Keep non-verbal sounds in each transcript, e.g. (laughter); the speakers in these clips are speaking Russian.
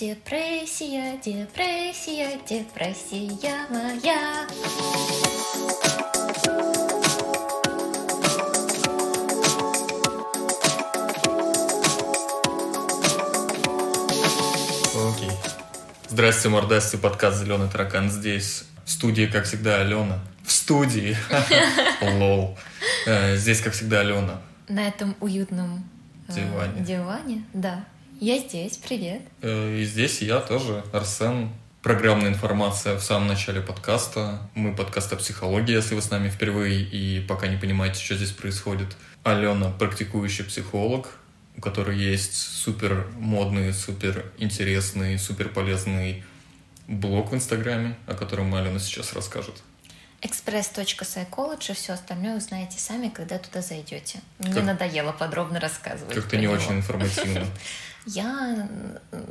Депрессия, депрессия, депрессия моя. Окей. Здрасте, мордасти, подкаст «Зеленый таракан» здесь. В студии, как всегда, Алена. В студии. (laughs) Лол. Э, Здесь, как всегда, Алена. На этом уютном э, Диване. диване, да. Я здесь, привет. Э, И здесь я тоже, Арсен. Программная информация в самом начале подкаста. Мы подкаст о психологии, если вы с нами впервые и пока не понимаете, что здесь происходит. Алена практикующий психолог, у которой есть супер модный, супер интересный, супер полезный блог в Инстаграме, о котором Алена сейчас расскажет. Express.psychology, все остальное узнаете сами, когда туда зайдете. Мне Как- надоело подробно рассказывать. Как-то не него. очень информативно. (laughs) Я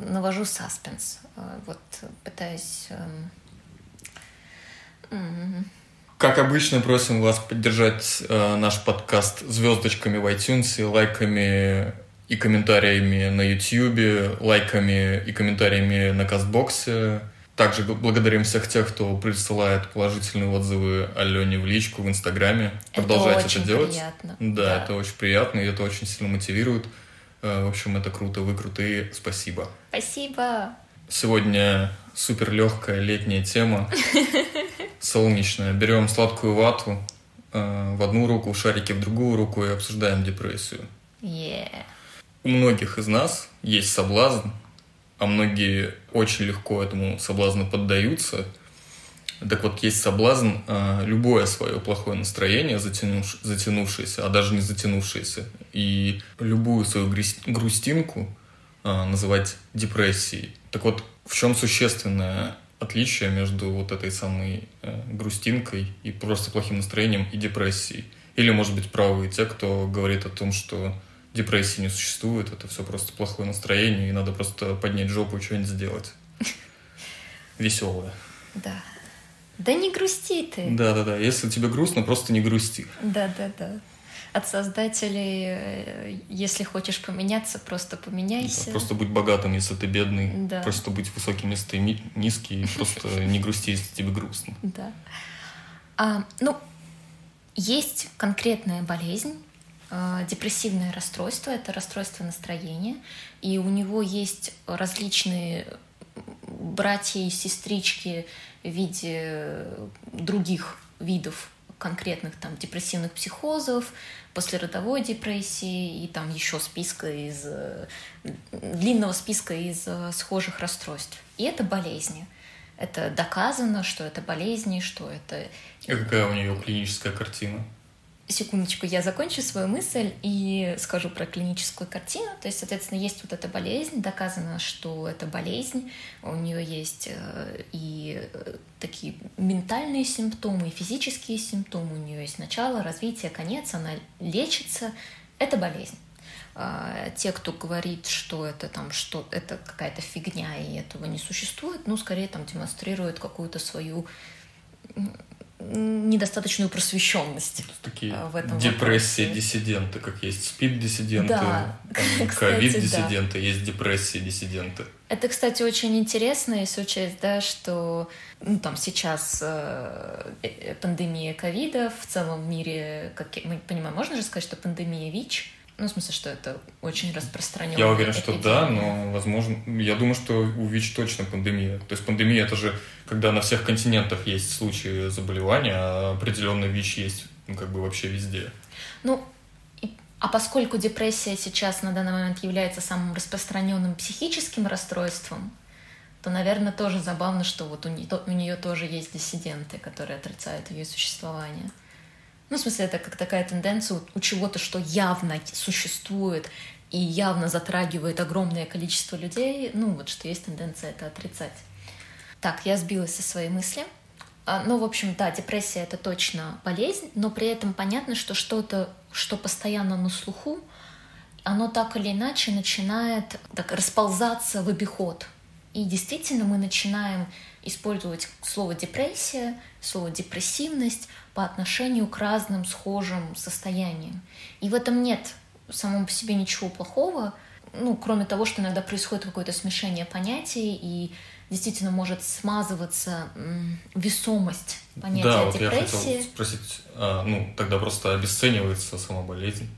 навожу саспенс. Э, Вот пытаюсь... эм, м, Как обычно, просим вас поддержать э, наш подкаст звездочками в iTunes, лайками и комментариями на YouTube, лайками и комментариями на Кастбоксе. Также благодарим всех тех, кто присылает положительные отзывы Алене в личку в Инстаграме. Продолжайте это, очень делать. приятно. Да, это очень приятно, и это очень сильно мотивирует. Э, В общем, это круто, вы крутые, спасибо. Спасибо. Сегодня супер легкая летняя тема, (laughs) солнечная. Берем сладкую вату э, в одну руку, шарики в другую руку и обсуждаем депрессию. Yeah. У многих из нас есть соблазн, а многие очень легко этому соблазну поддаются. Так вот, есть соблазн э, любое свое плохое настроение, затянувшееся, а даже не затянувшееся, и любую свою грустинку э, называть депрессией. Так вот, в чем существенное отличие между вот этой самой э, грустинкой и просто плохим настроением и депрессией? Или, может быть, правы те, кто говорит о том, что депрессии не существует, это все просто плохое настроение, и надо просто поднять жопу и что-нибудь сделать. (laughs) Веселое. Да. Да не грусти ты. Да-да-да, если тебе грустно, просто не грусти. Да, да, да. От создателей, э, если хочешь поменяться, просто поменяйся. Да, Просто будь богатым, если ты бедный. Да. Просто будь высоким, если ты низкий. Просто (laughs) не грусти, если тебе грустно. Да. А, ну, есть конкретная болезнь, э, депрессивное расстройство, это расстройство настроения, и у него есть различные братья и сестрички в виде других видов конкретных там депрессивных психозов, послеродовой депрессии и там еще списка из э, длинного списка из э, схожих расстройств. И это болезни. Это доказано, что это болезни, что это А какая у нее клиническая картина? Секундочку, я закончу свою мысль и скажу про клиническую картину. То есть, соответственно, есть вот эта болезнь, доказано, что это болезнь, у нее есть э, и э, такие ментальные симптомы, и физические симптомы, у нее есть начало, развитие, конец, она лечится, это болезнь. А, Те, кто говорит, что это там что это какая-то фигня и этого не существует, ну, скорее там демонстрирует какую-то свою недостаточную просвещенность. Такие А, в этом депрессии вопросе. диссиденты, как есть спид-диссиденты, Да, (laughs) ковид-диссиденты, есть депрессии-диссиденты. Это, кстати, очень интересно, если учесть, да, что ну, там сейчас э, э, пандемия ковида в целом мире, как мы понимаем, можно же сказать, что пандемия ВИЧ? Ну, в смысле, что это очень распространенная Я уверен, что да, но, возможно, я думаю, что у ВИЧ точно пандемия. То есть пандемия это же, когда на всех континентах есть случаи заболевания, а определенный ВИЧ есть ну, как бы вообще везде. Ну, а поскольку депрессия сейчас на данный момент является самым распространенным психическим расстройством, то, наверное, тоже забавно, что вот у, не- то- у нее тоже есть диссиденты, которые отрицают ее существование. Ну, в смысле, это как такая тенденция у, чего-то, что явно существует и явно затрагивает огромное количество людей, ну, вот что есть тенденция это отрицать. Так, я сбилась со своей мысли. А, Ну, в общем, да, депрессия это точно болезнь, но при этом понятно, что что-то, что постоянно на слуху, оно так или иначе начинает так расползаться в обиход. И действительно мы начинаем использовать слово депрессия, слово депрессивность по отношению к разным схожим состояниям. И в этом нет самом по себе ничего плохого. ну, кроме того, что иногда происходит какое-то смешение понятий и действительно может смазываться весомость понятия да, вот депрессии. я хотел спросить, а, ну, тогда просто обесценивается сама болезнь.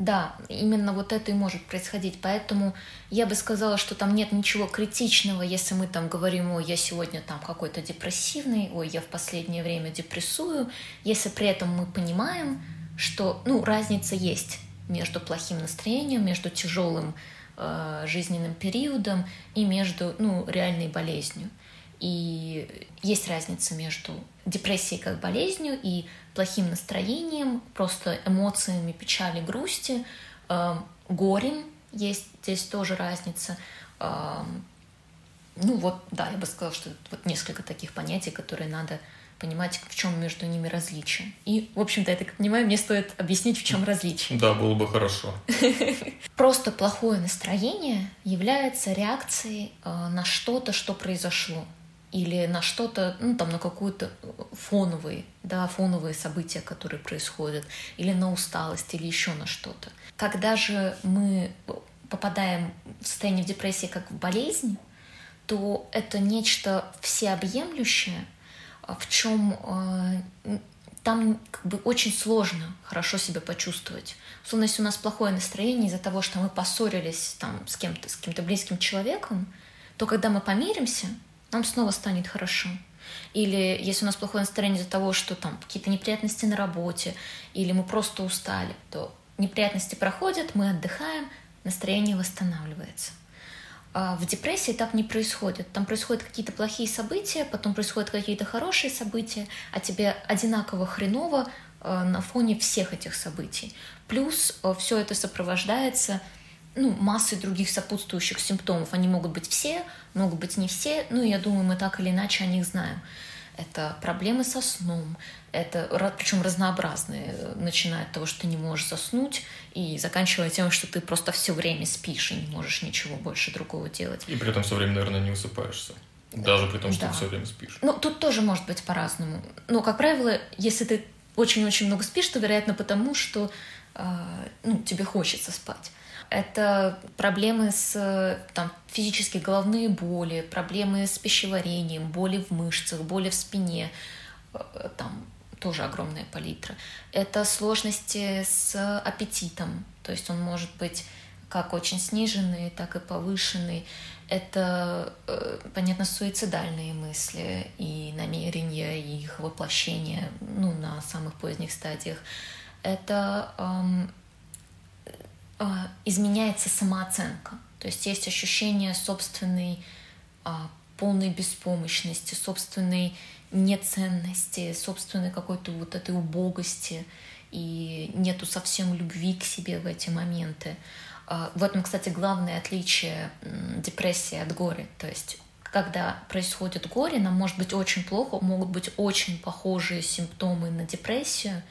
Да, именно вот это и может происходить. Поэтому я бы сказала, что там нет ничего критичного, если мы там говорим, ой, я сегодня там какой-то депрессивный, ой, я в последнее время депрессую, если при этом мы понимаем, что, ну, разница есть между плохим настроением, между тяжелым э, жизненным периодом и между, ну, реальной болезнью. И есть разница между депрессией как болезнью и плохим настроением, просто эмоциями печали, грусти, э, горем есть здесь тоже разница. Э, ну вот, да, я бы сказала, что вот несколько таких понятий, которые надо понимать, в чем между ними различие. И, в общем-то, я так понимаю, мне стоит объяснить, в чем различие. Да, было бы хорошо. (laughs) Просто плохое настроение является реакцией э, на что-то, что произошло или на что-то, ну, там, на какую-то фоновые, да, фоновые события, которые происходят, или на усталость, или еще на что-то. Когда же мы попадаем в состояние в депрессии как в болезнь, то это нечто всеобъемлющее, в чем э, там как бы очень сложно хорошо себя почувствовать. Условно, если у нас плохое настроение из-за того, что мы поссорились там, с кем-то, с каким-то близким человеком, то когда мы помиримся, нам снова станет хорошо. Или если у нас плохое настроение из-за того, что там какие-то неприятности на работе, или мы просто устали, то неприятности проходят, мы отдыхаем, настроение восстанавливается. А в депрессии так не происходит. Там происходят какие-то плохие события, потом происходят какие-то хорошие события, а тебе одинаково хреново э, на фоне всех этих событий. Плюс э, все это сопровождается ну, массой других сопутствующих симптомов. Они могут быть все, могут быть не все, ну, я думаю, мы так или иначе о них знаем. Это проблемы со сном, это причем разнообразные, начиная от того, что ты не можешь заснуть, и заканчивая тем, что ты просто все время спишь и не можешь ничего больше другого делать. И при этом все время, наверное, не усыпаешься. Даже при том, что да. ты все время спишь. Ну, тут тоже может быть по-разному. Но, как правило, если ты очень-очень много спишь, то, вероятно, потому что э, ну, тебе хочется спать это проблемы с там, физические головные боли, проблемы с пищеварением, боли в мышцах, боли в спине, э, там тоже огромная палитра. Это сложности с аппетитом, то есть он может быть как очень сниженный, так и повышенный. Это, э, понятно, суицидальные мысли и намерения, и их воплощение ну, на самых поздних стадиях. Это изменяется самооценка. То есть есть ощущение собственной а, полной беспомощности, собственной неценности, собственной какой-то вот этой убогости, и нету совсем любви к себе в эти моменты. А, в этом, кстати, главное отличие депрессии от горя. То есть когда происходит горе, нам может быть очень плохо, могут быть очень похожие симптомы на депрессию,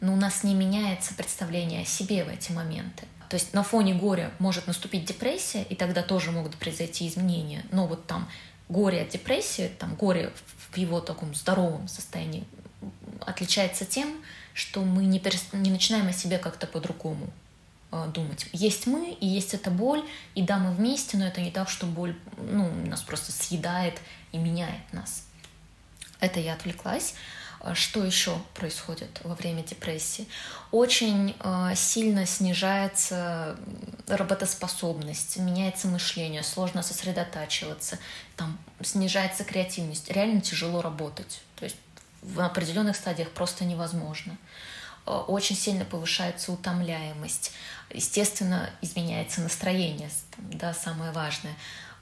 но у нас не меняется представление о себе в эти моменты. То есть на фоне горя может наступить депрессия, и тогда тоже могут произойти изменения. Но вот там горе от депрессии, там горе в его таком здоровом состоянии отличается тем, что мы не, перес... не начинаем о себе как-то по-другому э, думать. Есть мы, и есть эта боль, и да, мы вместе, но это не так, что боль ну, нас просто съедает и меняет нас. Это я отвлеклась. А что еще происходит во время депрессии? Очень э, сильно снижается работоспособность, меняется мышление, сложно сосредотачиваться, там снижается креативность, реально тяжело работать. То есть в определенных стадиях просто невозможно. Э, очень сильно повышается утомляемость. Естественно, изменяется настроение, да, самое важное.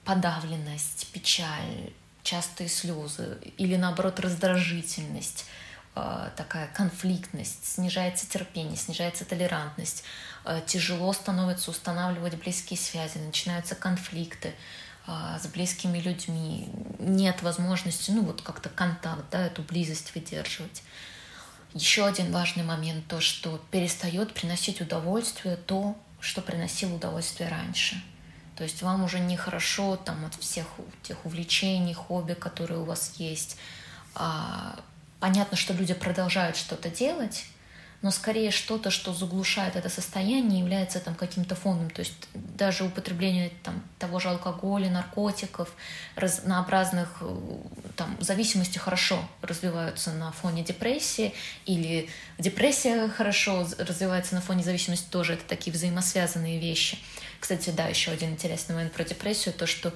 Подавленность, печаль, частые слезы или наоборот раздражительность, э, такая конфликтность, снижается терпение, снижается толерантность, э, тяжело становится устанавливать близкие связи, начинаются конфликты э, с близкими людьми, нет возможности, ну вот как-то контакт, да, эту близость выдерживать. Еще один важный момент, то, что перестает приносить удовольствие то, что приносило удовольствие раньше – то есть вам уже нехорошо там от всех тех увлечений, хобби, которые у вас есть. А, понятно, что люди продолжают что-то делать, но скорее что-то, что заглушает это состояние, является там каким-то фоном. То есть даже употребление там, того же алкоголя, наркотиков, разнообразных э, там, зависимости хорошо развиваются на фоне депрессии, или депрессия хорошо развивается на фоне зависимости, тоже это такие взаимосвязанные вещи. Кстати, да, еще один интересный момент про депрессию, то, что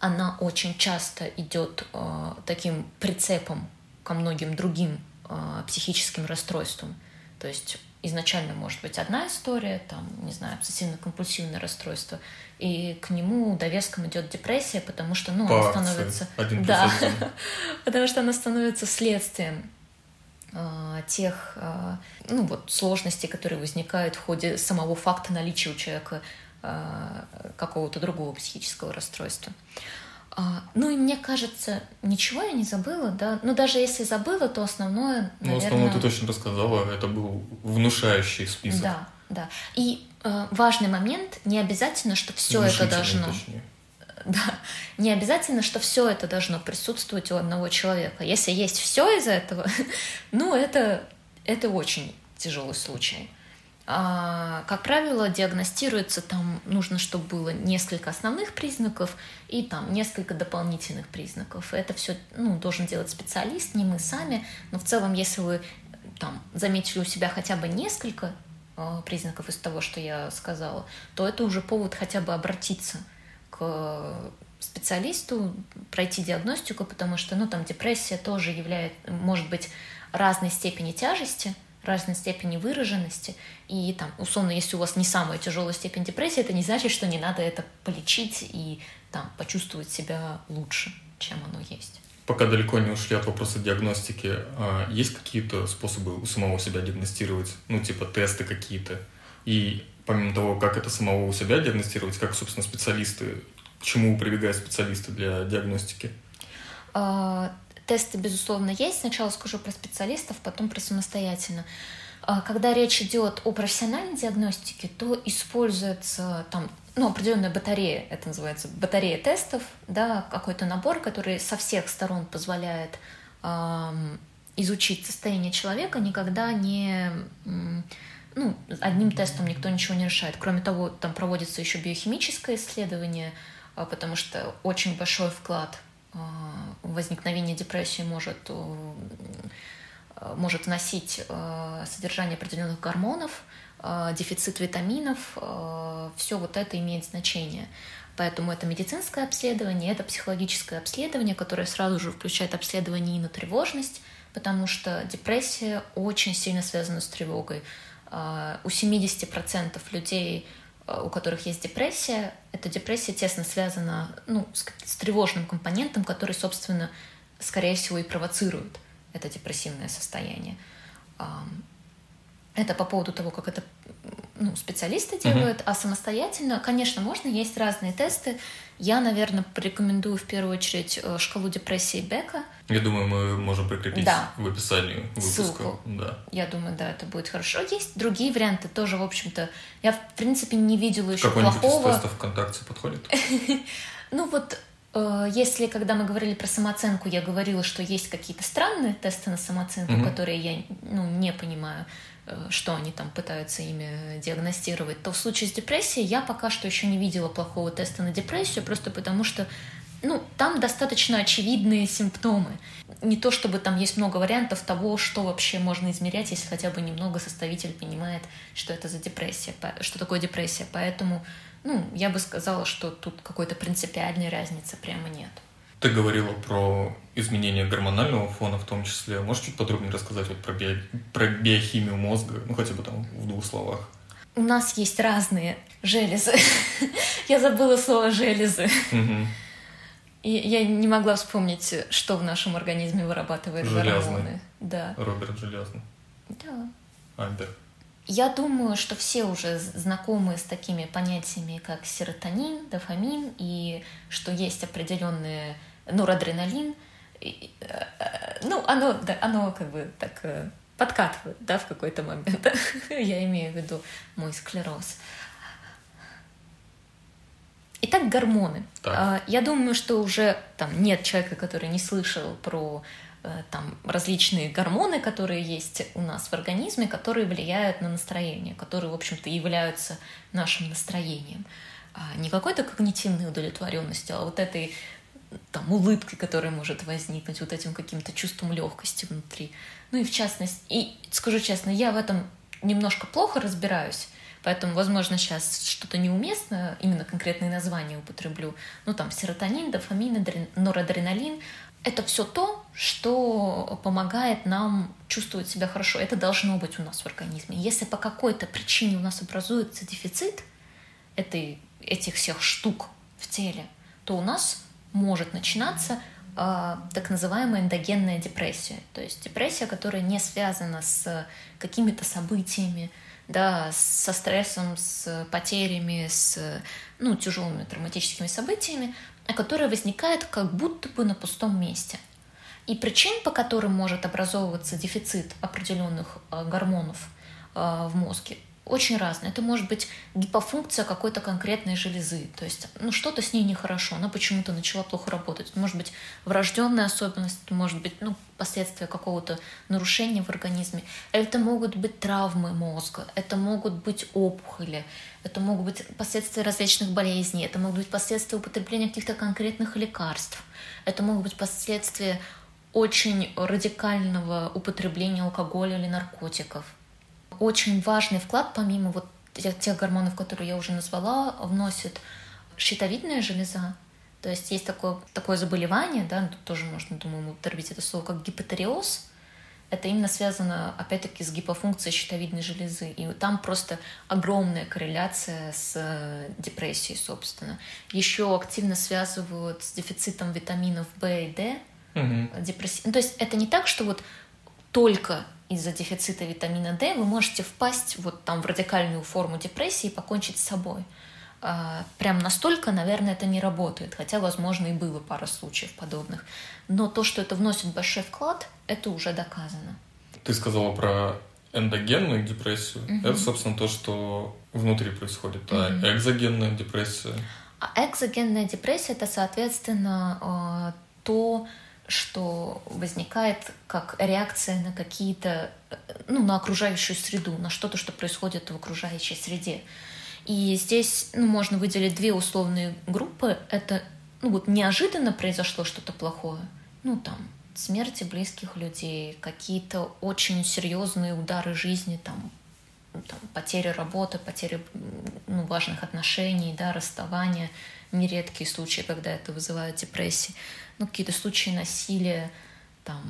она очень часто идет э, таким прицепом ко многим другим э, психическим расстройствам. То есть изначально может быть одна история, там, не знаю, обсессивно-компульсивное расстройство, и к нему довеском идет депрессия, потому что, ну, По она становится... Один да, (laughs) потому что она становится следствием э, тех, э, ну, вот, сложностей, которые возникают в ходе самого факта наличия у человека какого-то другого психического расстройства. А, ну и мне кажется, ничего я не забыла, да. Ну даже если забыла, то основное, наверное... Ну, основное ты точно рассказала, это был внушающий список. Да, да. И э, важный момент, не обязательно, что все это должно... Точнее. (laughs) Да, не обязательно, что все это должно присутствовать у одного человека. Если есть все из этого, (laughs) ну это, это очень тяжелый случай. А, как правило, диагностируется там нужно, чтобы было несколько основных признаков и там несколько дополнительных признаков. Это все ну, должен делать специалист, не мы сами. Но в целом, если вы там заметили у себя хотя бы несколько э, признаков из того, что я сказала, то это уже повод хотя бы обратиться к специалисту, пройти диагностику, потому что ну, там депрессия тоже является, может быть разной степени тяжести – разной степени выраженности. И там, условно, если у вас не самая тяжелая степень депрессии, это не значит, что не надо это полечить и там почувствовать себя лучше, чем оно есть. Пока далеко не ушли от вопроса диагностики, а есть какие-то способы у самого себя диагностировать? Ну, типа тесты какие-то? И помимо того, как это самого у себя диагностировать, как, собственно, специалисты, к чему прибегают специалисты для диагностики? Тесты, безусловно, есть. Сначала скажу про специалистов, потом про самостоятельно. А, когда речь идет о профессиональной диагностике, то используется там ну, определенная батарея, это называется батарея тестов, да, какой-то набор, который со всех сторон позволяет эм, изучить состояние человека, никогда не ну, одним тестом никто ничего не решает. Кроме того, там проводится еще биохимическое исследование, а, потому что очень большой вклад возникновение депрессии может, э, может вносить э, содержание определенных гормонов, э, дефицит витаминов, все вот это имеет значение. Поэтому это медицинское обследование, это психологическое обследование, которое сразу же включает обследование и на тревожность, потому что депрессия очень сильно связана с тревогой. У 70% людей у которых есть депрессия, эта депрессия тесно связана ну, с, с тревожным компонентом, который, собственно, скорее всего, и провоцирует это депрессивное состояние. Это по поводу того, как это ну, специалисты делают, mm-hmm. а самостоятельно, конечно, можно, есть разные тесты. Я, наверное, порекомендую в первую очередь э, шкалу депрессии Бека. Я думаю, мы можем прикрепить да. в описании выпуска. Ссылку. Да. Я думаю, да, это будет хорошо. Есть другие варианты тоже, в общем-то. Я, в принципе, не видела еще Какой-нибудь плохого. из тестов ВКонтакте подходит? (laughs) Ну вот, э, если когда мы говорили про самооценку, я говорила, что есть какие-то странные тесты на самооценку, которые я ну, не понимаю. Э, что они там пытаются ими диагностировать, то в случае с депрессией я пока что еще не видела плохого теста на депрессию, просто потому что ну, там достаточно очевидные симптомы. Не то чтобы там есть много вариантов того, что вообще можно измерять, если хотя бы немного составитель понимает, что это за депрессия, что такое депрессия. Поэтому, ну, я бы сказала, что тут какой-то принципиальной разницы прямо нет. Ты говорила про изменение гормонального фона в том числе. Можешь чуть подробнее рассказать вот про, био... про биохимию мозга, ну хотя бы там в двух словах? У нас есть разные железы. (laughs) я забыла слово железы. И я не могла вспомнить, что в нашем организме вырабатывает Железный. гормоны. Да. Роберт Железный. Да. Альбер. Я думаю, что все уже знакомы с такими понятиями, как серотонин, дофамин, и что есть определенные норадреналин, и, э, ну, оно, да, оно как бы так э, подкатывает, да, в какой-то момент. (laughs) Я имею в виду мой склероз. Итак, гормоны. Так. А, я думаю, что уже там нет человека, который не слышал про э, там различные гормоны, которые есть у нас в организме, которые влияют на настроение, которые, в общем-то, являются нашим настроением. А не какой-то когнитивной удовлетворенностью, а вот этой там улыбкой, которая может возникнуть, вот этим каким-то чувством легкости внутри. Ну и в частности, и скажу честно, я в этом немножко плохо разбираюсь, Поэтому, возможно, сейчас что-то неуместно, именно конкретные названия употреблю. Ну, там, серотонин, дофамин, норадреналин. Это все то, что помогает нам чувствовать себя хорошо. Это должно быть у нас в организме. Если по какой-то причине у нас образуется дефицит этой, этих всех штук в теле, то у нас может начинаться э, так называемая эндогенная депрессия. То есть депрессия, которая не связана с какими-то событиями, да, со стрессом, с потерями, с ну, тяжелыми травматическими событиями, которая возникает как будто бы на пустом месте. И причин, по которым может образовываться дефицит определенных э, гормонов э, в мозге, очень разные. Это может быть гипофункция какой-то конкретной железы, то есть ну, что-то с ней нехорошо, она почему-то начала плохо работать. Это может быть врожденная особенность, это может быть ну, последствия какого-то нарушения в организме. Это могут быть травмы мозга, это могут быть опухоли, это могут быть последствия различных болезней, это могут быть последствия употребления каких-то конкретных лекарств, это могут быть последствия очень радикального употребления алкоголя или наркотиков очень важный вклад, помимо вот тех гормонов, которые я уже назвала, вносит щитовидная железа. То есть есть такое, такое заболевание, да, тут тоже можно, думаю, употребить это слово, как гипотериоз. Это именно связано, опять-таки, с гипофункцией щитовидной железы. И там просто огромная корреляция с э, депрессией, собственно. Еще активно связывают с дефицитом витаминов В и D. Угу. Депресси... Ну, то есть это не так, что вот только из-за дефицита витамина D вы можете впасть вот там в радикальную форму депрессии и покончить с собой. А, прям настолько, наверное, это не работает, хотя, возможно, и было пара случаев подобных. Но то, что это вносит большой вклад, это уже доказано. Ты сказала про эндогенную депрессию. Угу. Это, собственно, то, что внутри происходит. А угу. экзогенная депрессия? А экзогенная депрессия это, соответственно, а, то, что возникает как реакция на какие-то, ну, на окружающую среду, на что-то, что происходит в окружающей среде. И здесь ну, можно выделить две условные группы. Это ну, вот неожиданно произошло что-то плохое, ну там смерти близких людей, какие-то очень серьезные удары жизни, там, там потеря работы, потеря ну, важных отношений, да, расставания, нередкие случаи, когда это вызывает депрессии ну, какие-то случаи насилия, там,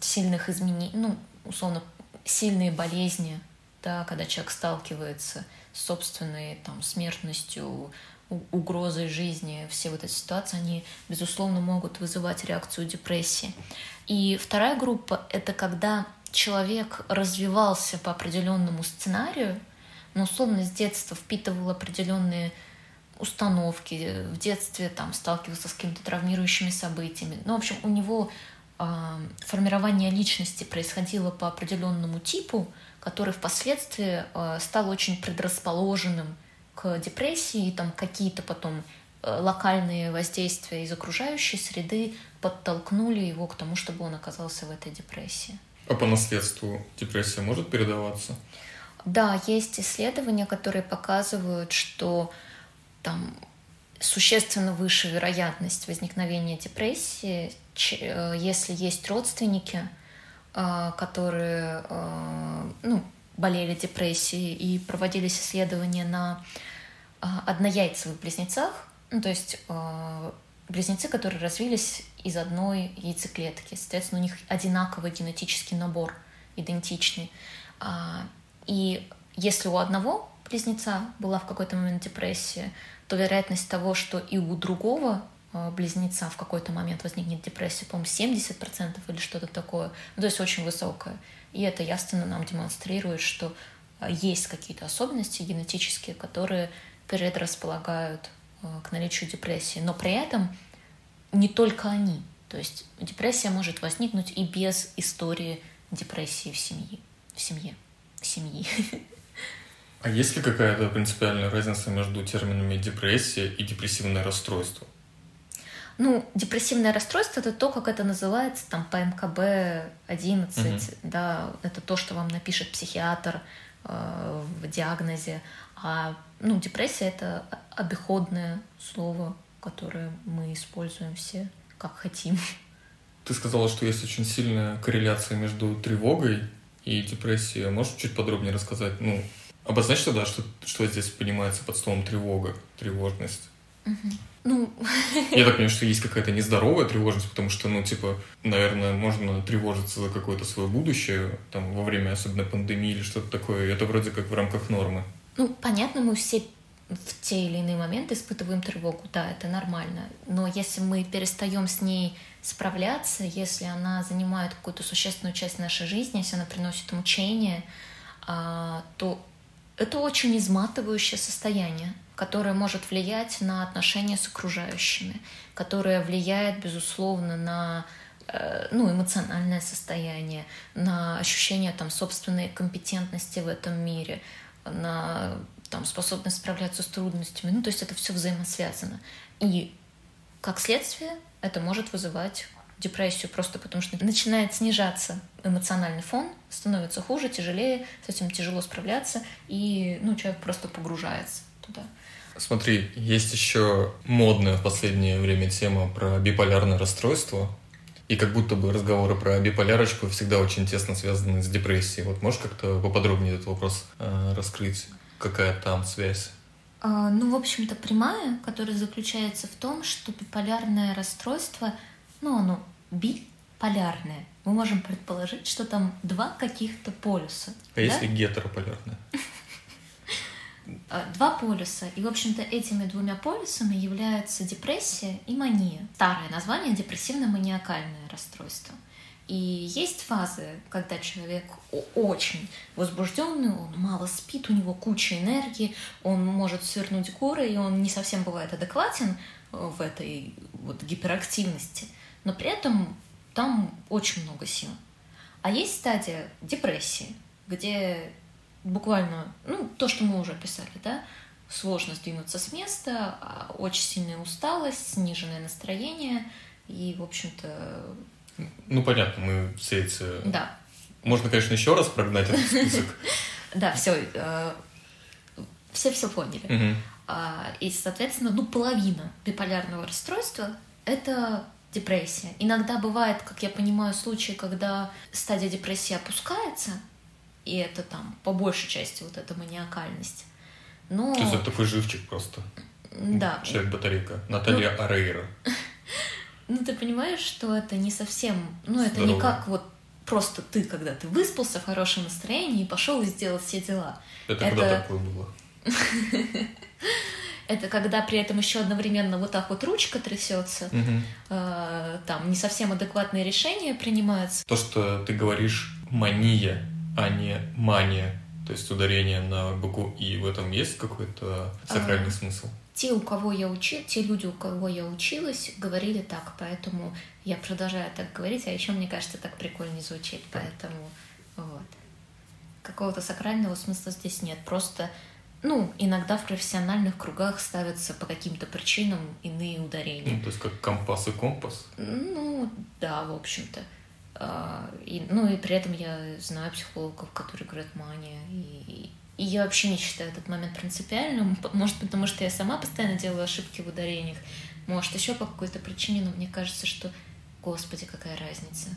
сильных изменений, ну, условно, сильные болезни, да, когда человек сталкивается с собственной там, смертностью, угрозой жизни, все вот эти ситуации, они, безусловно, могут вызывать реакцию депрессии. И вторая группа — это когда человек развивался по определенному сценарию, но условно с детства впитывал определенные установки, в детстве там сталкивался с какими-то травмирующими событиями. Ну, в общем, у него э, формирование личности происходило по определенному типу, который впоследствии э, стал очень предрасположенным к депрессии, и там какие-то потом э, локальные воздействия из окружающей среды подтолкнули его к тому, чтобы он оказался в этой депрессии. А по наследству депрессия может передаваться? Да, есть исследования, которые показывают, что там существенно выше вероятность возникновения депрессии, э, если есть родственники, э, которые э, ну, болели депрессией и проводились исследования на однояйцевых близнецах, ну, то есть близнецы, которые развились из одной яйцеклетки. Соответственно, у них одинаковый генетический набор, идентичный. А, и если у одного близнеца была в какой-то момент депрессия, то вероятность того, что и у другого э, близнеца в какой-то момент возникнет депрессия, по-моему, 70% или что-то такое, ну, то есть очень высокая. И это ясно нам демонстрирует, что э, есть какие-то особенности генетические, которые предрасполагают э, к наличию депрессии. Но при этом не только они. То есть депрессия может возникнуть и без истории депрессии в семье. В семье. В семье. (laughs) А есть ли какая-то принципиальная разница между терминами депрессия и депрессивное расстройство? Ну, депрессивное расстройство это то, как это называется, там по МКБ 11, угу. да, это то, что вам напишет психиатр э, в диагнозе. А ну, депрессия это обиходное слово, которое мы используем все как хотим. Ты сказала, что есть очень сильная корреляция между тревогой и депрессией. Можешь чуть подробнее рассказать? Ну, обозначь тогда, что, что здесь понимается под словом тревога, тревожность. Угу. Ну... (laughs) Я так понимаю, что есть какая-то нездоровая тревожность, потому что, ну, типа, наверное, можно тревожиться за какое-то свое будущее, там, во время особенно пандемии или что-то такое. Это вроде как в рамках нормы. Ну, понятно, мы все в те или иные моменты испытываем тревогу, да, это нормально. Но если мы перестаем с ней справляться, если она занимает какую-то существенную часть нашей жизни, если она приносит мучение, а, то это очень изматывающее состояние, которое может влиять на отношения с окружающими, которое влияет, безусловно, на э, ну, эмоциональное состояние, на ощущение там, собственной компетентности в этом мире, на там, способность справляться с трудностями. Ну, то есть это все взаимосвязано. И как следствие это может вызывать депрессию просто потому, что начинает снижаться эмоциональный фон, становится хуже, тяжелее, с этим тяжело справляться, и ну, человек просто погружается туда. Смотри, есть еще модная в последнее время тема про биполярное расстройство, и как будто бы разговоры про биполярочку всегда очень тесно связаны с депрессией. Вот можешь как-то поподробнее этот вопрос э, раскрыть? Какая там связь? А, ну, в общем-то, прямая, которая заключается в том, что биполярное расстройство, ну, оно биполярное. Мы можем предположить, что там два каких-то полюса. А да? если гетерополярное? А, два полюса. И, в общем-то, этими двумя полюсами являются депрессия и мания. Старое название — депрессивно-маниакальное расстройство. И есть фазы, когда человек очень возбужденный, он мало спит, у него куча энергии, он может свернуть горы, и он не совсем бывает адекватен э, в этой вот гиперактивности, но при этом там очень много сил. А есть стадия депрессии, где буквально, ну, то, что мы уже описали, да, сложно сдвинуться с места, а очень сильная усталость, сниженное настроение, и, в общем-то, ну, понятно, мы все эти... Да. Можно, конечно, еще раз прогнать этот список. (laughs) Да, все. Э, все все поняли. А, и, соответственно, ну, половина биполярного расстройства — это депрессия. Иногда бывает, как я понимаю, случаи, когда стадия депрессии опускается, и это там по большей части вот эта маниакальность. Но... То есть это такой живчик просто. Да. Человек-батарейка. Наталья ну... Арейра. (laughs) Ну, ты понимаешь, что это не совсем... Ну, это Здорово. не как вот просто ты, когда ты выспался в хорошем настроении и пошел и сделал все дела. Это, это... когда такое было? (laughs) Это когда при этом еще одновременно вот так вот ручка трясется, э, там не совсем адекватные решения принимаются. То, что ты говоришь мания, а не мания, то есть ударение на букву И, в этом есть какой-то сакральный а, смысл? те, у кого я учи, те люди, у кого я училась, говорили так, поэтому я продолжаю так говорить, а еще мне кажется, так прикольно звучит, поэтому вот. Какого-то сакрального смысла здесь нет, просто ну, иногда в профессиональных кругах ставятся по каким-то причинам иные ударения. Ну, то есть как компас и компас? Ну, да, в общем-то. А, и, ну, и при этом я знаю психологов, которые говорят мания, и, и я вообще не считаю этот момент принципиальным. Может, потому что я сама постоянно делаю ошибки в ударениях. Может, еще по какой-то причине, но мне кажется, что, господи, какая разница.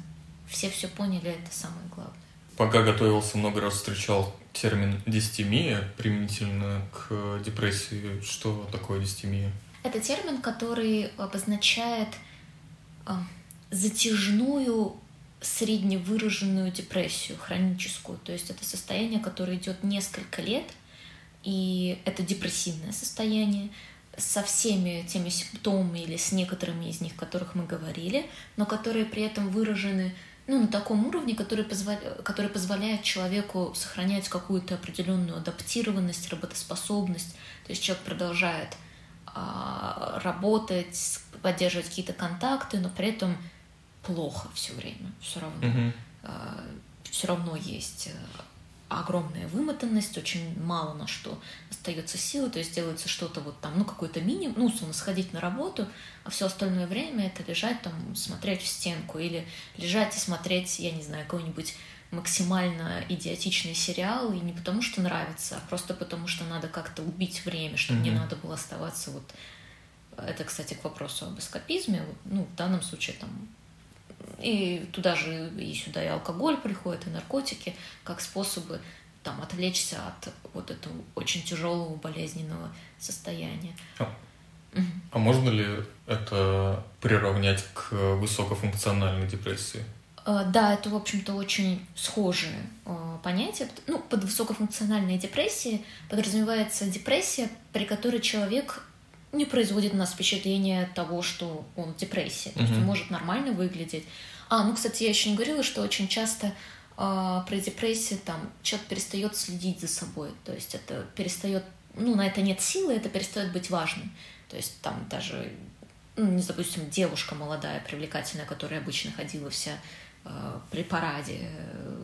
Все все поняли, это самое главное. Пока готовился, много раз встречал термин дистемия применительно к депрессии. Что такое дистемия? Это термин, который обозначает э, затяжную средневыраженную депрессию хроническую. То есть это состояние, которое идет несколько лет, и это депрессивное состояние со всеми теми симптомами или с некоторыми из них, о которых мы говорили, но которые при этом выражены ну, на таком уровне, который, позволя... который позволяет человеку сохранять какую-то определенную адаптированность, работоспособность. То есть человек продолжает а, работать, поддерживать какие-то контакты, но при этом плохо все время, все равно. Угу. Все равно есть огромная вымотанность, очень мало на что остается силы, то есть делается что-то вот там, ну, какой-то минимум, ну, условно, сходить на работу, а все остальное время это лежать там, смотреть в стенку или лежать и смотреть, я не знаю, какой-нибудь максимально идиотичный сериал, и не потому что нравится, а просто потому что надо как-то убить время, чтобы mm-hmm. не надо было оставаться вот... Это, кстати, к вопросу об эскапизме. Ну, в данном случае там и туда же и сюда и алкоголь приходит, и наркотики, как способы там отвлечься от вот этого очень тяжелого болезненного состояния. А, а можно ли это приравнять к высокофункциональной депрессии? А, да, это, в общем-то, очень схожие а, понятия. Ну, под высокофункциональной депрессией подразумевается депрессия, при которой человек не производит у нас впечатление того, что он в депрессии. То есть он может нормально выглядеть. А, ну, кстати, я еще не говорила, что очень часто э, при депрессии там человек перестает следить за собой. То есть это перестает, ну, на это нет силы, это перестает быть важным. То есть там даже, ну, не допустим, девушка молодая, привлекательная, которая обычно ходила вся э, при параде, э,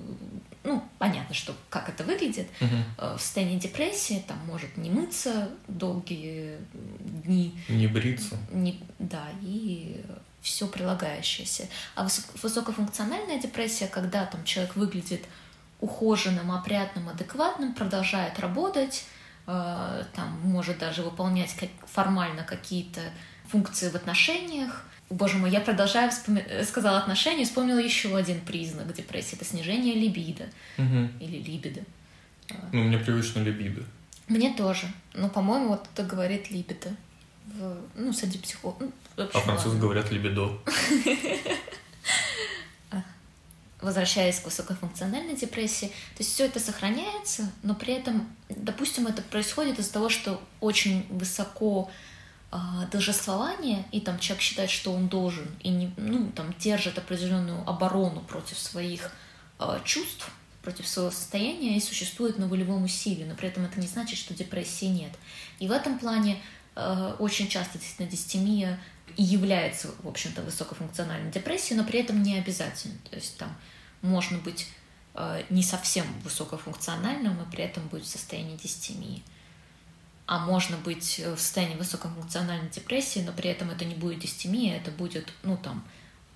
ну, понятно, что как это выглядит, uh-huh. в состоянии депрессии, там может не мыться долгие дни. Не бриться. Не, да, и все прилагающееся. А высокофункциональная депрессия, когда там человек выглядит ухоженным, опрятным, адекватным, продолжает работать, э, там может даже выполнять как, формально какие-то функции в отношениях, Боже мой, я продолжаю вспоми... Э, сказала отношения, вспомнила еще один признак депрессии. Это снижение либидо. Угу. Или либидо. Ну, мне привычно либидо. Мне тоже. Но, по-моему, вот это говорит либидо. В... Ну, среди психологов. Ну, а французы говорят либидо. (laughs) А, возвращаясь к высокофункциональной депрессии, то есть все это сохраняется, но при этом, допустим, это происходит из-за того, что очень высоко а, торжествование, и там человек считает, что он должен, и не, ну, там, держит определенную оборону против своих э, чувств, против своего состояния и существует на волевом усилии, но при этом это не значит, что депрессии нет. И в этом плане э, очень часто действительно дистемия и является, в общем-то, высокофункциональной депрессией, но при этом не обязательно. То есть там можно быть э, не совсем высокофункциональным и при этом быть в состоянии дистемии а можно быть в состоянии высокофункциональной депрессии, но при этом это не будет дистемия, это будет, ну, там,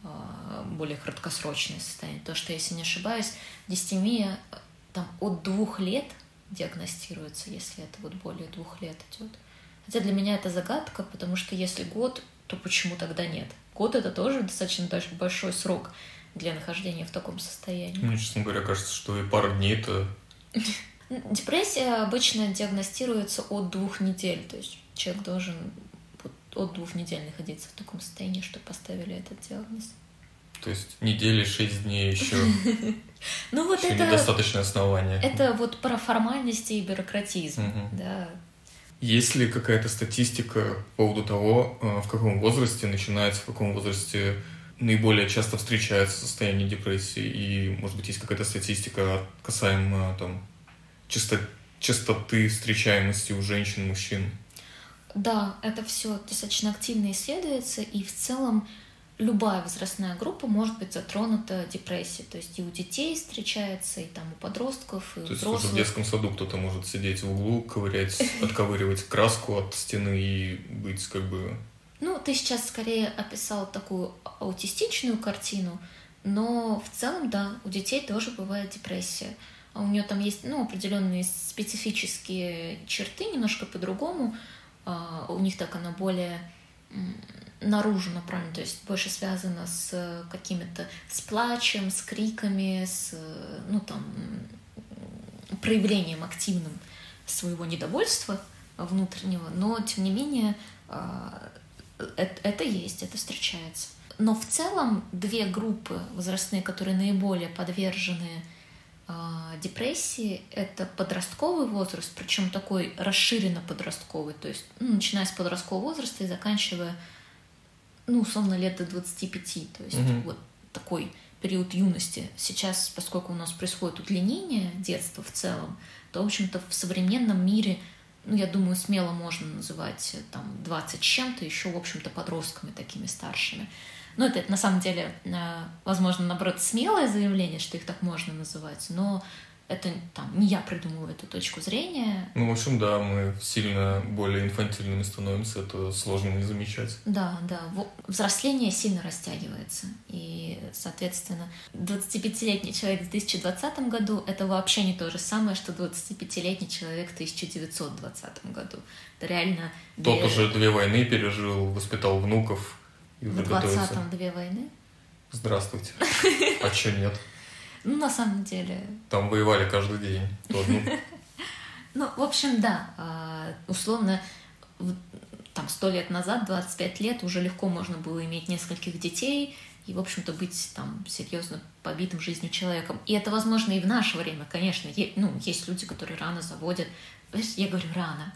а, более краткосрочное состояние. То, что, если не ошибаюсь, дистемия там от двух лет диагностируется, если это вот более двух лет идет. Хотя для меня это загадка, потому что если год, то почему тогда нет? Год это тоже достаточно большой срок для нахождения в таком состоянии. Мне, честно говоря, кажется, что и пара дней это (laughs) Депрессия обычно диагностируется от двух недель, то есть человек должен от двух недель находиться в таком состоянии, чтобы поставили этот диагноз. То есть недели, шесть дней еще. (laughs) Ну вот это недостаточное основание. Это вот про формальности и бюрократизм, да. Есть ли какая-то статистика по поводу того, э, в каком возрасте начинается, в каком возрасте наиболее часто встречается состояние депрессии? И, может быть, есть какая-то статистика касаемо там, часто, частоты встречаемости у женщин, мужчин? Да, это все достаточно активно исследуется, и в целом любая возрастная группа может быть затронута депрессией. То есть и у детей встречается, и там у подростков, и То у есть взрослых. в детском саду кто-то может сидеть в углу, ковырять, (laughs) отковыривать краску от стены и быть как бы... Ну, ты сейчас скорее описал такую аутистичную картину, но в целом, да, у детей тоже бывает депрессия. У нее там есть ну, определенные специфические черты, немножко по-другому. А, у них так она более наружу направлена, то есть больше связано с какими-то с плачем, с криками, с ну там проявлением активным своего недовольства внутреннего, но тем не менее а, это, есть, это встречается. Но в целом две группы возрастные, которые наиболее подвержены депрессии — это подростковый возраст, причем такой расширенно подростковый, то есть ну, начиная с подросткового возраста и заканчивая, ну, условно, лет до 25, то есть угу. вот такой период юности. Сейчас, поскольку у нас происходит удлинение детства в целом, то, в общем-то, в современном мире, ну, я думаю, смело можно называть там 20 чем-то еще, в общем-то, подростками такими старшими. Ну, это на самом деле, э, возможно, наоборот, смелое заявление, что их так можно называть, но это там не я придумала эту точку зрения. Ну, в общем, да, мы сильно более инфантильными становимся, это сложно не замечать. Да, да. Взросление сильно растягивается. И, соответственно, 25-летний человек в 2020 году — это вообще не то же самое, что 25-летний человек в 1920 году. Это реально... Тот две... уже две войны пережил, воспитал внуков и уже В 20-м две войны? Здравствуйте. (laughs) А чё нет? Ну, на самом деле... Там воевали каждый день. (laughs) Ну, в общем, да. А, условно, там сто лет назад, 25 лет, уже легко можно было иметь нескольких детей и, в общем-то, быть там серьезно побитым жизнью человеком. И это возможно и в наше время, конечно. ну, есть люди, которые рано заводят. Я говорю рано,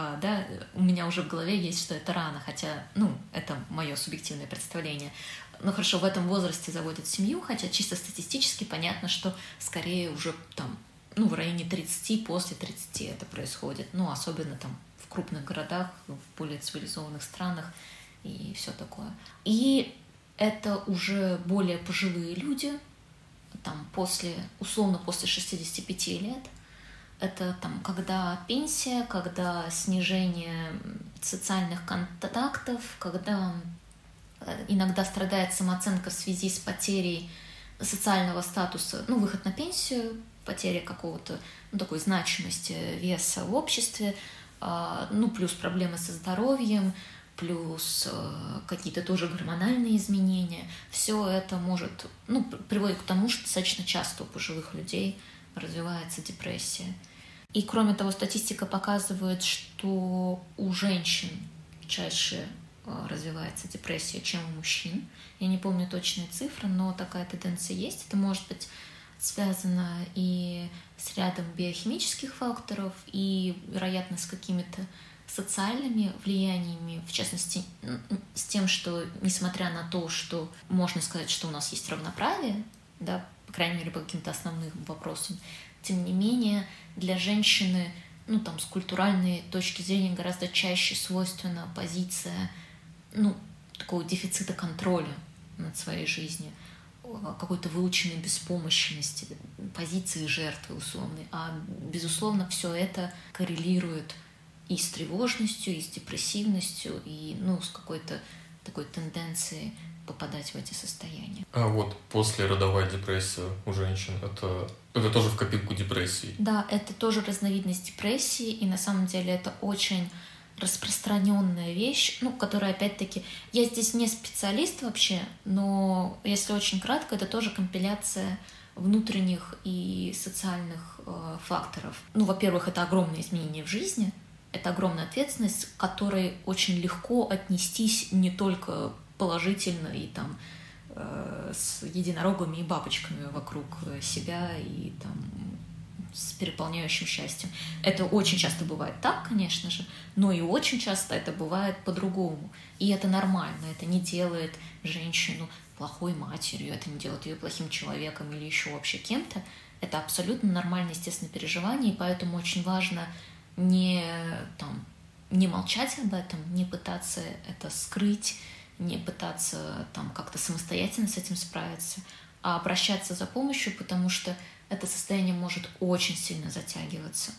а, да, у меня уже в голове есть, что это рано, хотя, ну, это мое субъективное представление. Ну хорошо, в этом возрасте заводят семью, хотя чисто статистически понятно, что скорее уже там, ну, в районе 30, после 30 это происходит, ну, особенно там в крупных городах, в более цивилизованных странах и все такое. И это уже более пожилые люди, там после, условно после 65 лет, это там, когда пенсия, когда снижение социальных контактов, когда Э, иногда страдает самооценка в связи с потерей социального статуса, ну, выход на пенсию, потеря какого-то, ну, такой значимости, веса в обществе, а, ну, плюс проблемы со здоровьем, плюс э, какие-то тоже гормональные изменения. Все это может, ну, приводит к тому, что достаточно часто у пожилых людей развивается депрессия. И кроме того, статистика показывает, что у женщин чаще Э, развивается депрессия, чем у мужчин. Я не помню точные цифры, но такая тенденция есть. Это может быть связано и с рядом биохимических факторов, и, вероятно, с какими-то социальными влияниями, в частности, с тем, что, несмотря на то, что можно сказать, что у нас есть равноправие, да, по крайней мере, по каким-то основным вопросам, тем не менее, для женщины, ну, там, с культуральной точки зрения гораздо чаще свойственна позиция ну, такого дефицита контроля над своей жизнью, какой-то выученной беспомощности, позиции жертвы условной. А, безусловно, все это коррелирует и с тревожностью, и с депрессивностью, и ну, с какой-то такой тенденцией попадать в эти состояния. А вот после родовая депрессия у женщин это это тоже в копилку депрессии. Да, это тоже разновидность депрессии, и на самом деле это очень распространенная вещь, ну, которая, опять-таки, я здесь не специалист вообще, но если очень кратко, это тоже компиляция внутренних и социальных э, факторов. Ну, во-первых, это огромные изменения в жизни, это огромная ответственность, к которой очень легко отнестись не только положительно и там э, с единорогами и бабочками вокруг себя и там с переполняющим счастьем. Это очень часто бывает так, конечно же, но и очень часто это бывает по-другому. И это нормально, это не делает женщину плохой матерью, это не делает ее плохим человеком или еще вообще кем-то. Это абсолютно нормальное, естественно, переживание, и поэтому очень важно не, там, не молчать об этом, не пытаться это скрыть, не пытаться там как-то самостоятельно с этим справиться, а обращаться за помощью, потому что это состояние может очень сильно затягиваться.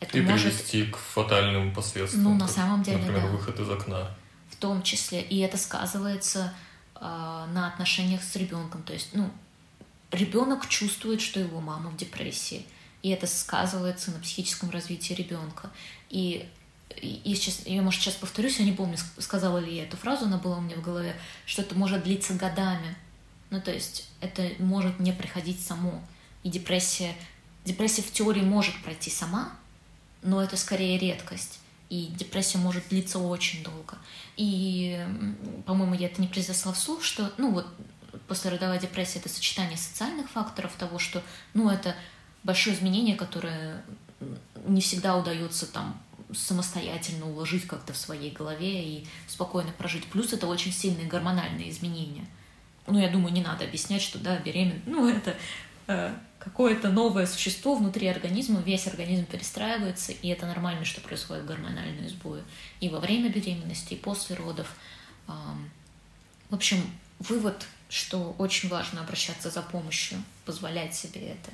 Это и может... привести к фатальным последствиям. Ну, на самом деле, Например, да. выход из окна. В том числе. И это сказывается э, на отношениях с ребенком. То есть, ну, ребенок чувствует, что его мама в депрессии. И это сказывается на психическом развитии ребенка. И, и сейчас, я, может, сейчас повторюсь, я не помню, сказала ли я эту фразу, она была у меня в голове, что это может длиться годами. Ну, то есть это может не приходить само. И депрессия, депрессия в теории может пройти сама, но это скорее редкость. И депрессия может длиться очень долго. И, по-моему, я это не произнесла вслух, что, ну вот, послеродовая депрессия — это сочетание социальных факторов того, что, ну, это большое изменение, которое не всегда удается там самостоятельно уложить как-то в своей голове и спокойно прожить. Плюс это очень сильные гормональные изменения. Ну, я думаю, не надо объяснять, что, да, беременность, ну, это э, какое-то новое существо внутри организма, весь организм перестраивается, и это нормально, что происходят гормональные сбои и во время беременности, и после родов. В общем, вывод, что очень важно обращаться за помощью, позволять себе это,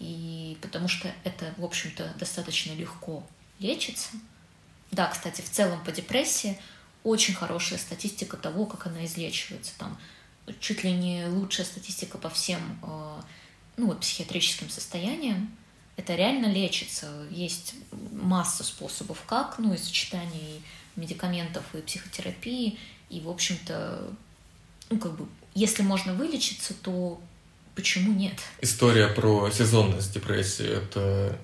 и потому что это, в общем-то, достаточно легко лечится. Да, кстати, в целом по депрессии очень хорошая статистика того, как она излечивается. Там чуть ли не лучшая статистика по всем э, ну, вот, психиатрическим состояниям. Это реально лечится. Есть масса способов, как, ну, и сочетание медикаментов и психотерапии. И, в общем-то, ну, как бы, если можно вылечиться, то почему нет? История про сезонность депрессии — это,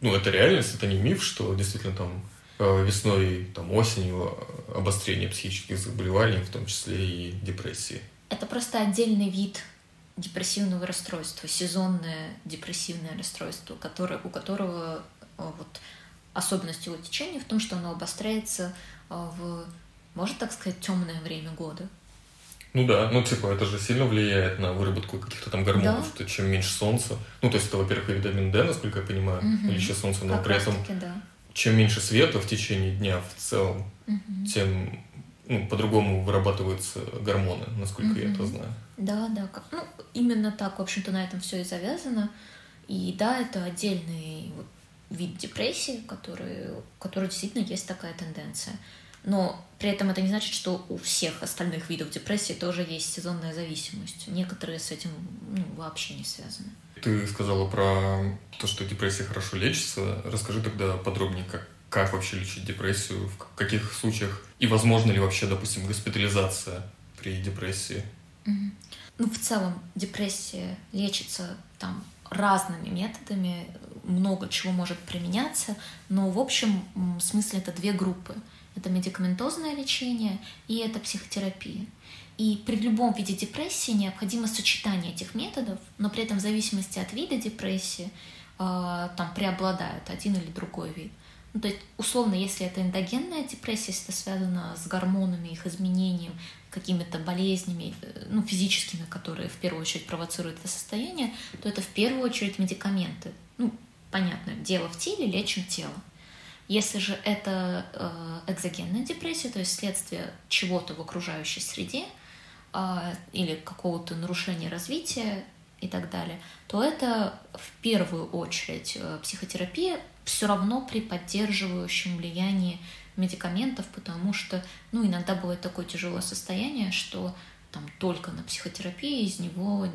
ну, это реальность, это не миф, что действительно там э, весной, там, осенью обострение психических заболеваний, в том числе и депрессии. Это просто отдельный вид депрессивного расстройства, сезонное депрессивное расстройство, которое, у которого э, вот, особенность его течения в том, что оно обостряется э, в, можно так сказать, темное время года. Ну да, ну типа это же сильно влияет на выработку каких-то там гормонов, да. что чем меньше солнца, ну то есть это, во-первых, и витамин D, насколько я понимаю, угу. наличие солнца, но как при этом да. чем меньше света в течение дня в целом, угу. тем ну, по-другому вырабатываются гормоны, насколько mm-hmm. я это знаю. Да, да, как, ну, именно так, в общем-то, на этом все и завязано. И да, это отдельный вот, вид депрессии, который, который действительно есть такая тенденция. Но при этом это не значит, что у всех остальных видов депрессии тоже есть сезонная зависимость. Некоторые с этим ну, вообще не связаны. Ты сказала про то, что депрессия хорошо лечится. Расскажи тогда подробнее, как, как вообще лечить депрессию, в каких случаях и возможно ли вообще, допустим, госпитализация при депрессии? Ну, в целом, депрессия лечится там разными методами, много чего может применяться, но в общем смысле это две группы. Это медикаментозное лечение и это психотерапия. И при любом виде депрессии необходимо сочетание этих методов, но при этом в зависимости от вида депрессии э, там преобладает один или другой вид. Ну, то есть, условно, если это эндогенная депрессия, если это связано с гормонами, их изменением, какими-то болезнями, э, ну, физическими, которые в первую очередь провоцируют это состояние, то это в первую очередь медикаменты. Ну, понятно, дело в теле, лечим тело. Если же это э, экзогенная депрессия, то есть следствие чего-то в окружающей среде э, или какого-то нарушения развития и так далее, то это в первую очередь э, психотерапия все равно при поддерживающем влиянии медикаментов, потому что, ну, иногда бывает такое тяжелое состояние, что там только на психотерапии из него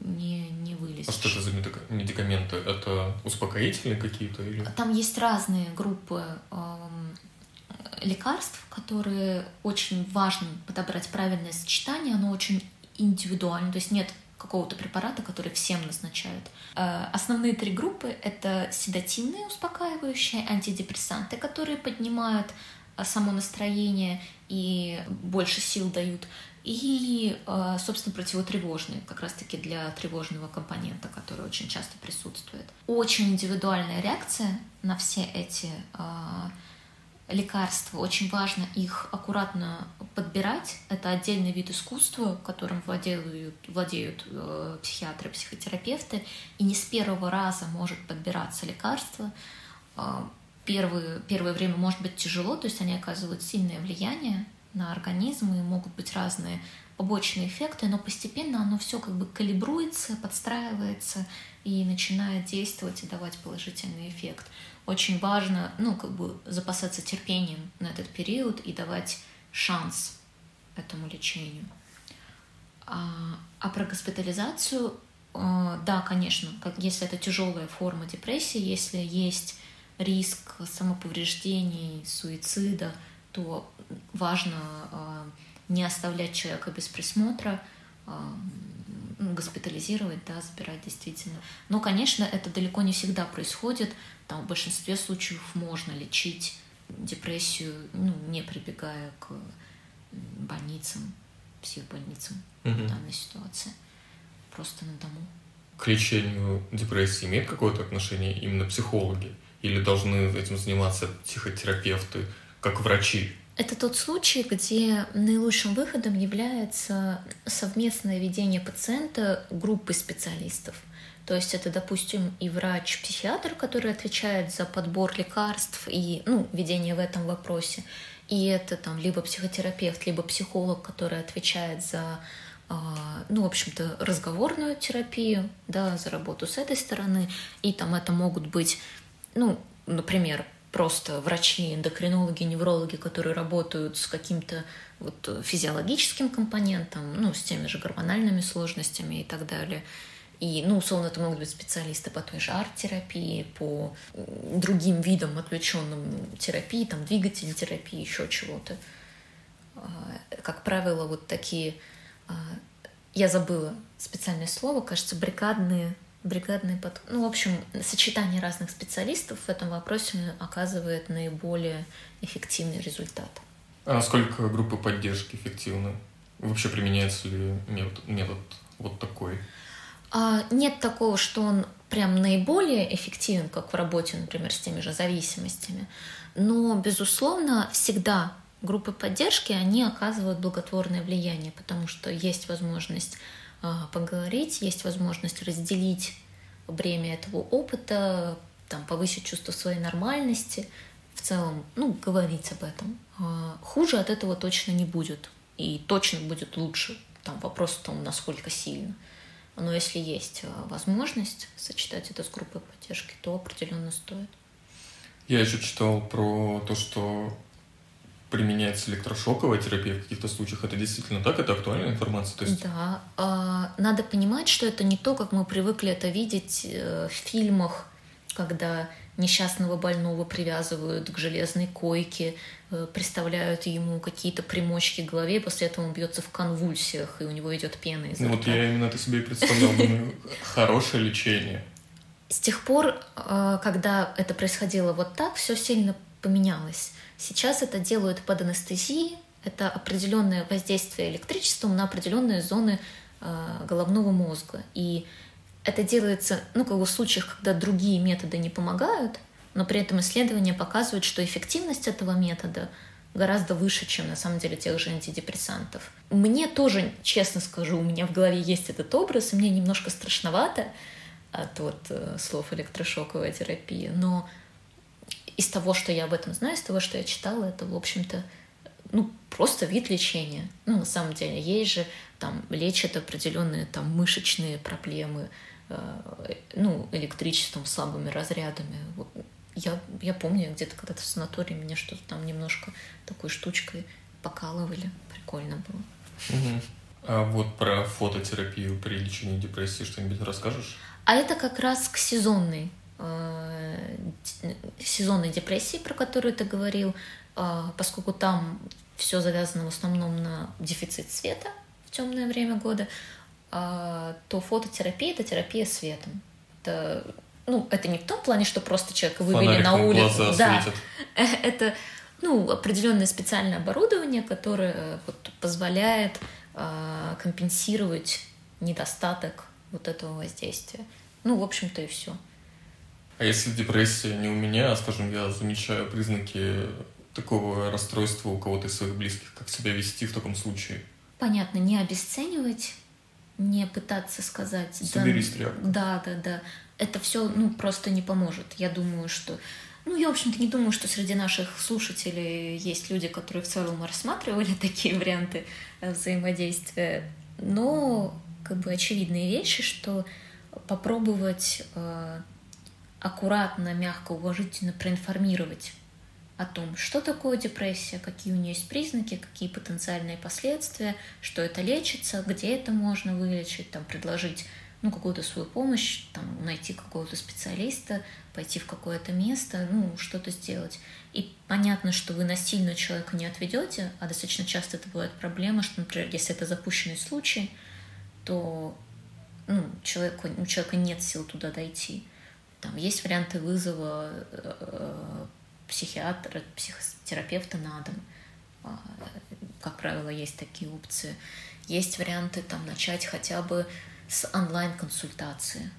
не, не вылезешь. А что это за медикаменты? Это успокоительные какие-то? Или... Там есть разные группы эм, лекарств, которые очень важно подобрать правильное сочетание, оно очень индивидуально, то есть нет какого-то препарата, который всем назначают. Э, основные три группы — это седативные успокаивающие, антидепрессанты, которые поднимают э, само настроение и больше сил дают, и, э, собственно, противотревожные, как раз-таки для тревожного компонента, который очень часто присутствует. Очень индивидуальная реакция на все эти лекарства, очень важно их аккуратно подбирать. Это отдельный вид искусства, которым владеют, владеют э, психиатры, психотерапевты. И не с первого раза может подбираться лекарство. Э, первые, первое время может быть тяжело, то есть они оказывают сильное влияние на организм, и могут быть разные побочные эффекты, но постепенно оно все как бы калибруется, подстраивается и начинает действовать и давать положительный эффект очень важно, ну, как бы запасаться терпением на этот период и давать шанс этому лечению. А, а про госпитализацию, э, да, конечно, как, если это тяжелая форма депрессии, если есть риск самоповреждений, суицида, то важно э, не оставлять человека без присмотра, э, госпитализировать, да, забирать действительно. Но, конечно, это далеко не всегда происходит. Там в большинстве случаев можно лечить депрессию, ну, не прибегая к больницам, психбольницам угу. в данной ситуации. Просто на дому. К лечению депрессии имеет какое-то отношение именно психологи? Или должны этим заниматься психотерапевты, как врачи? Это тот случай, где наилучшим выходом является совместное ведение пациента группы специалистов. То есть это, допустим, и врач-психиатр, который отвечает за подбор лекарств и ну, ведение в этом вопросе, и это там либо психотерапевт, либо психолог, который отвечает за а, ну, в общем-то, разговорную терапию, да, за работу с этой стороны, и там это могут быть, ну, например, просто врачи, эндокринологи, неврологи, которые работают с каким-то вот физиологическим компонентом, ну, с теми же гормональными сложностями и так далее. И, ну, условно, это могут быть специалисты по той же арт-терапии, по другим видам отвлеченным терапии, там, двигательной терапии, еще чего-то. А, как правило, вот такие а, я забыла специальное слово, кажется, бригадные, бригадные под... Ну, в общем, сочетание разных специалистов в этом вопросе оказывает наиболее эффективный результат. А насколько группы поддержки эффективны? Вообще применяется ли метод, метод вот такой? А, нет такого, что он прям наиболее эффективен, как в работе, например, с теми же зависимостями. Но, безусловно, всегда группы поддержки, они оказывают благотворное влияние, потому что есть возможность поговорить, есть возможность разделить бремя этого опыта, там, повысить чувство своей нормальности, в целом, ну, говорить об этом. А, хуже от этого точно не будет, и точно будет лучше. Там вопрос в том, насколько сильно. Но если есть а, возможность сочетать это с группой поддержки, то определенно стоит. Я еще читал про то, что применяется электрошоковая терапия в каких-то случаях. Это действительно так? Это актуальная информация? То есть... Да. Э, надо понимать, что это не то, как мы привыкли это видеть э, в фильмах, когда несчастного больного привязывают к железной койке, э, представляют ему какие-то примочки к голове, после этого он бьется в конвульсиях, и у него идет пена из ну, Вот я именно это себе и представлял. Хорошее лечение. С тех пор, э, когда это происходило вот так, все сильно поменялось. Сейчас это делают под анестезией, это определенное воздействие электричеством на определенные зоны э, головного мозга. И это делается, ну, как бы в случаях, когда другие методы не помогают, но при этом исследования показывают, что эффективность этого метода гораздо выше, чем на самом деле тех же антидепрессантов. Мне тоже, честно скажу, у меня в голове есть этот образ, и мне немножко страшновато от вот, э, слов электрошоковая терапия, но из того, что я об этом знаю, из того, что я читала, это, в общем-то, ну, просто вид лечения. Ну, на самом деле, есть же, там, лечат определенные там мышечные проблемы, э, ну, электричеством, слабыми разрядами. Я, я помню, где-то когда-то в санатории меня что-то там немножко такой штучкой покалывали. Прикольно было. Угу. А вот про фототерапию при лечении депрессии что-нибудь расскажешь? А это как раз к сезонной сезонной депрессии, про которую ты говорил, э, поскольку там все завязано в основном на дефицит света в темное время года, э, то фототерапия это терапия светом. Это, ну, это не в том плане, что просто человека вывели Фонариком на улицу. да, светит. (laughs) это ну, определенное специальное оборудование, которое вот, позволяет компенсировать недостаток вот этого воздействия. Ну, в общем-то, и все. А если депрессия не у меня, а, скажем, я замечаю признаки такого расстройства у кого-то из своих близких, как себя вести в таком случае? Понятно, не обесценивать, не пытаться сказать... Соберись, да, тряпка. Да, да, да. Это все, ну, просто не поможет. Я думаю, что... Ну, я, в общем-то, не думаю, что среди наших слушателей есть люди, которые в целом рассматривали (laughs) такие варианты э, взаимодействия. Но, как бы, очевидные вещи, что попробовать э, аккуратно, мягко, уважительно проинформировать о том, что такое депрессия, какие у нее есть признаки, какие потенциальные последствия, что это лечится, где это можно вылечить, там, предложить ну, какую-то свою помощь, там, найти какого-то специалиста, пойти в какое-то место, ну, что-то сделать. И понятно, что вы насильно человека не отведете, а достаточно часто это бывает проблема, что, например, если это запущенный случай, то ну, человеку, у человека нет сил туда дойти. Там есть варианты вызова э, психиатра, психотерапевта на дом. А, как правило, есть такие опции. Есть варианты там начать хотя бы с онлайн-консультации.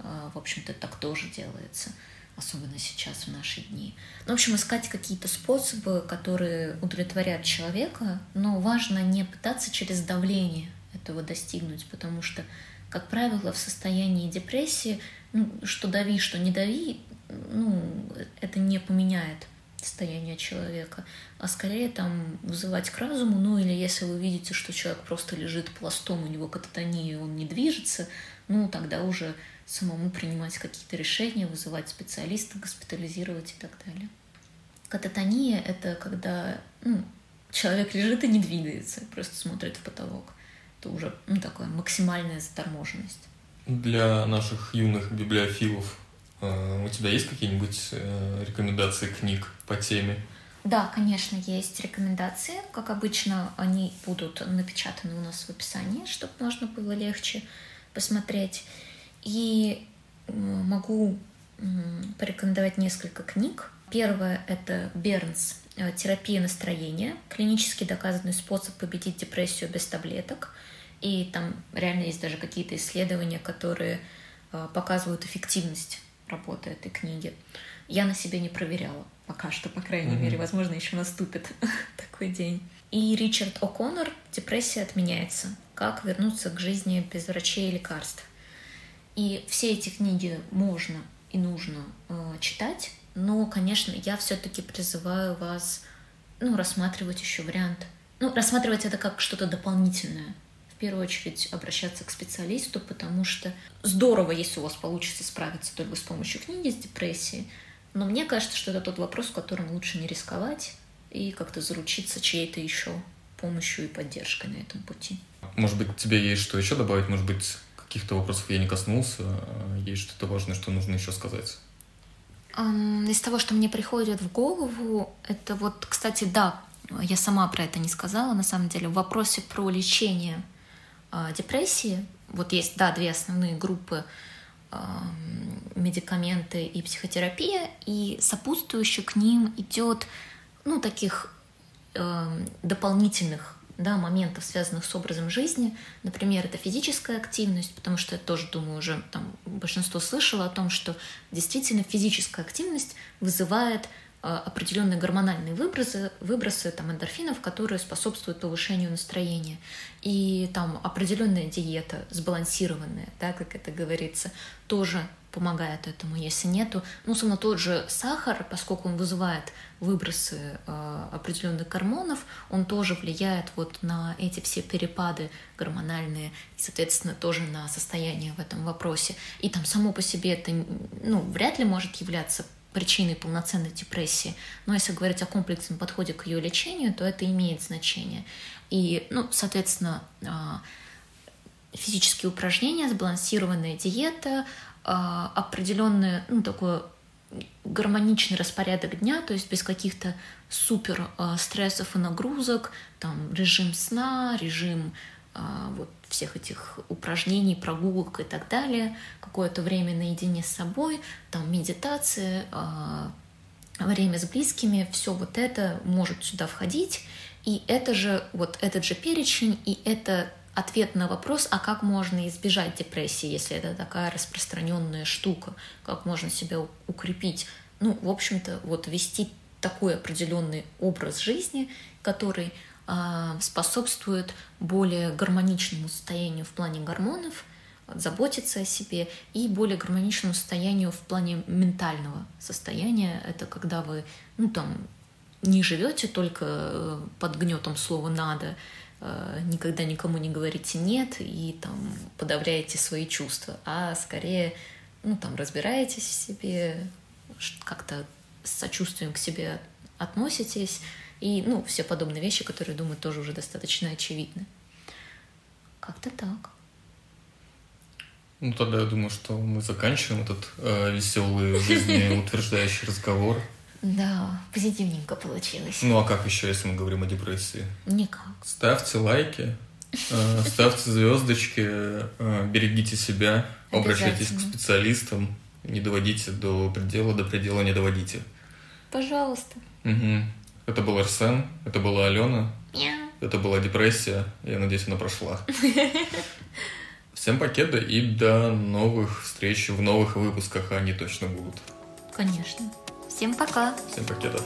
А, в общем-то, так тоже делается, особенно сейчас, в наши дни. Ну, в общем, искать какие-то способы, которые удовлетворят человека, но важно не пытаться через давление этого достигнуть, потому что, как правило, в состоянии депрессии ну, что дави, что не дави, ну, это не поменяет состояние человека, а скорее там вызывать к разуму, ну или если вы видите, что человек просто лежит пластом, у него кататония, он не движется, ну тогда уже самому принимать какие-то решения, вызывать специалиста, госпитализировать и так далее. Кататония — это когда ну, человек лежит и не двигается, просто смотрит в потолок. Это уже ну, такая максимальная заторможенность. Для наших юных библиофилов э, у тебя есть какие-нибудь э, рекомендации книг по теме? Да, конечно, есть рекомендации. Как обычно, они будут напечатаны у нас в описании, чтобы можно было легче посмотреть. И могу порекомендовать несколько книг. Первое — это Бернс э, «Терапия настроения. Клинически доказанный способ победить депрессию без таблеток». И там реально есть даже какие-то исследования, которые э, показывают эффективность работы этой книги. Я на себе не проверяла пока что, по крайней mm-hmm. мере. Возможно, еще наступит (laughs) такой день. И Ричард О'Коннор «Депрессия отменяется. Как вернуться к жизни без врачей и лекарств». И все эти книги можно и нужно э, читать, но, конечно, я все-таки призываю вас ну, рассматривать еще вариант. Ну, рассматривать это как что-то дополнительное. В первую очередь обращаться к специалисту, потому что здорово, если у вас получится справиться только с помощью книги с депрессией, но мне кажется, что это тот вопрос, в котором лучше не рисковать и как-то заручиться чьей-то еще помощью и поддержкой на этом пути. Может быть, тебе есть что еще добавить? Может быть, каких-то вопросов я не коснулся? Есть что-то важное, что нужно еще сказать? Из того, что мне приходит в голову, это вот, кстати, да, я сама про это не сказала, на самом деле, в вопросе про лечение депрессии, вот есть, да, две основные группы э, медикаменты и психотерапия, и сопутствующе к ним идет, ну, таких э, дополнительных да, моментов, связанных с образом жизни. Например, это физическая активность, потому что я тоже думаю, уже там большинство слышало о том, что действительно физическая активность вызывает определенные гормональные выбросы, выбросы там, эндорфинов, которые способствуют повышению настроения. И там определенная диета, сбалансированная, да, как это говорится, тоже помогает этому. Если нету, ну, условно, тот же сахар, поскольку он вызывает выбросы э, определенных гормонов, он тоже влияет вот на эти все перепады гормональные и, соответственно, тоже на состояние в этом вопросе. И там само по себе это, ну, вряд ли может являться причиной полноценной депрессии. Но если говорить о комплексном подходе к ее лечению, то это имеет значение. И, ну, соответственно, э, физические упражнения, сбалансированная диета, а, определенный, ну, такой гармоничный распорядок дня, то есть без каких-то супер а, стрессов и нагрузок, там режим сна, режим а, вот всех этих упражнений, прогулок и так далее, какое-то время наедине с собой, там медитация, время с близкими, все вот это может сюда входить, и это же вот этот же перечень, и это ответ на вопрос, а как можно избежать депрессии, если это такая распространенная штука, как можно себя укрепить. Ну, в общем-то, вот вести такой определенный образ жизни, который способствует более гармоничному состоянию в плане гормонов, заботиться о себе и более гармоничному состоянию в плане ментального состояния. Это когда вы, ну там, не живете только э, под гнетом слова надо, Э, никогда никому не говорите нет и там подавляете свои чувства, а скорее ну, там, разбираетесь в себе, как-то с сочувствием к себе относитесь, и, ну, все подобные вещи, которые, думаю, тоже уже достаточно очевидны. Как-то так. Ну, тогда я думаю, что мы заканчиваем этот э, веселый жизнеутверждающий (laughs) разговор. Да, позитивненько получилось. Ну а как еще, если мы говорим о депрессии? Никак. Ставьте лайки, э, ставьте звездочки, э, берегите себя, обращайтесь к специалистам, не доводите до предела, до предела не доводите. Пожалуйста. Угу. Это был Арсен, это была Алена. Это была депрессия. Я надеюсь, она прошла. (laughs) Всем покеда и до новых встреч в новых выпусках, они точно будут. Конечно. Всем пока. Всем покеда.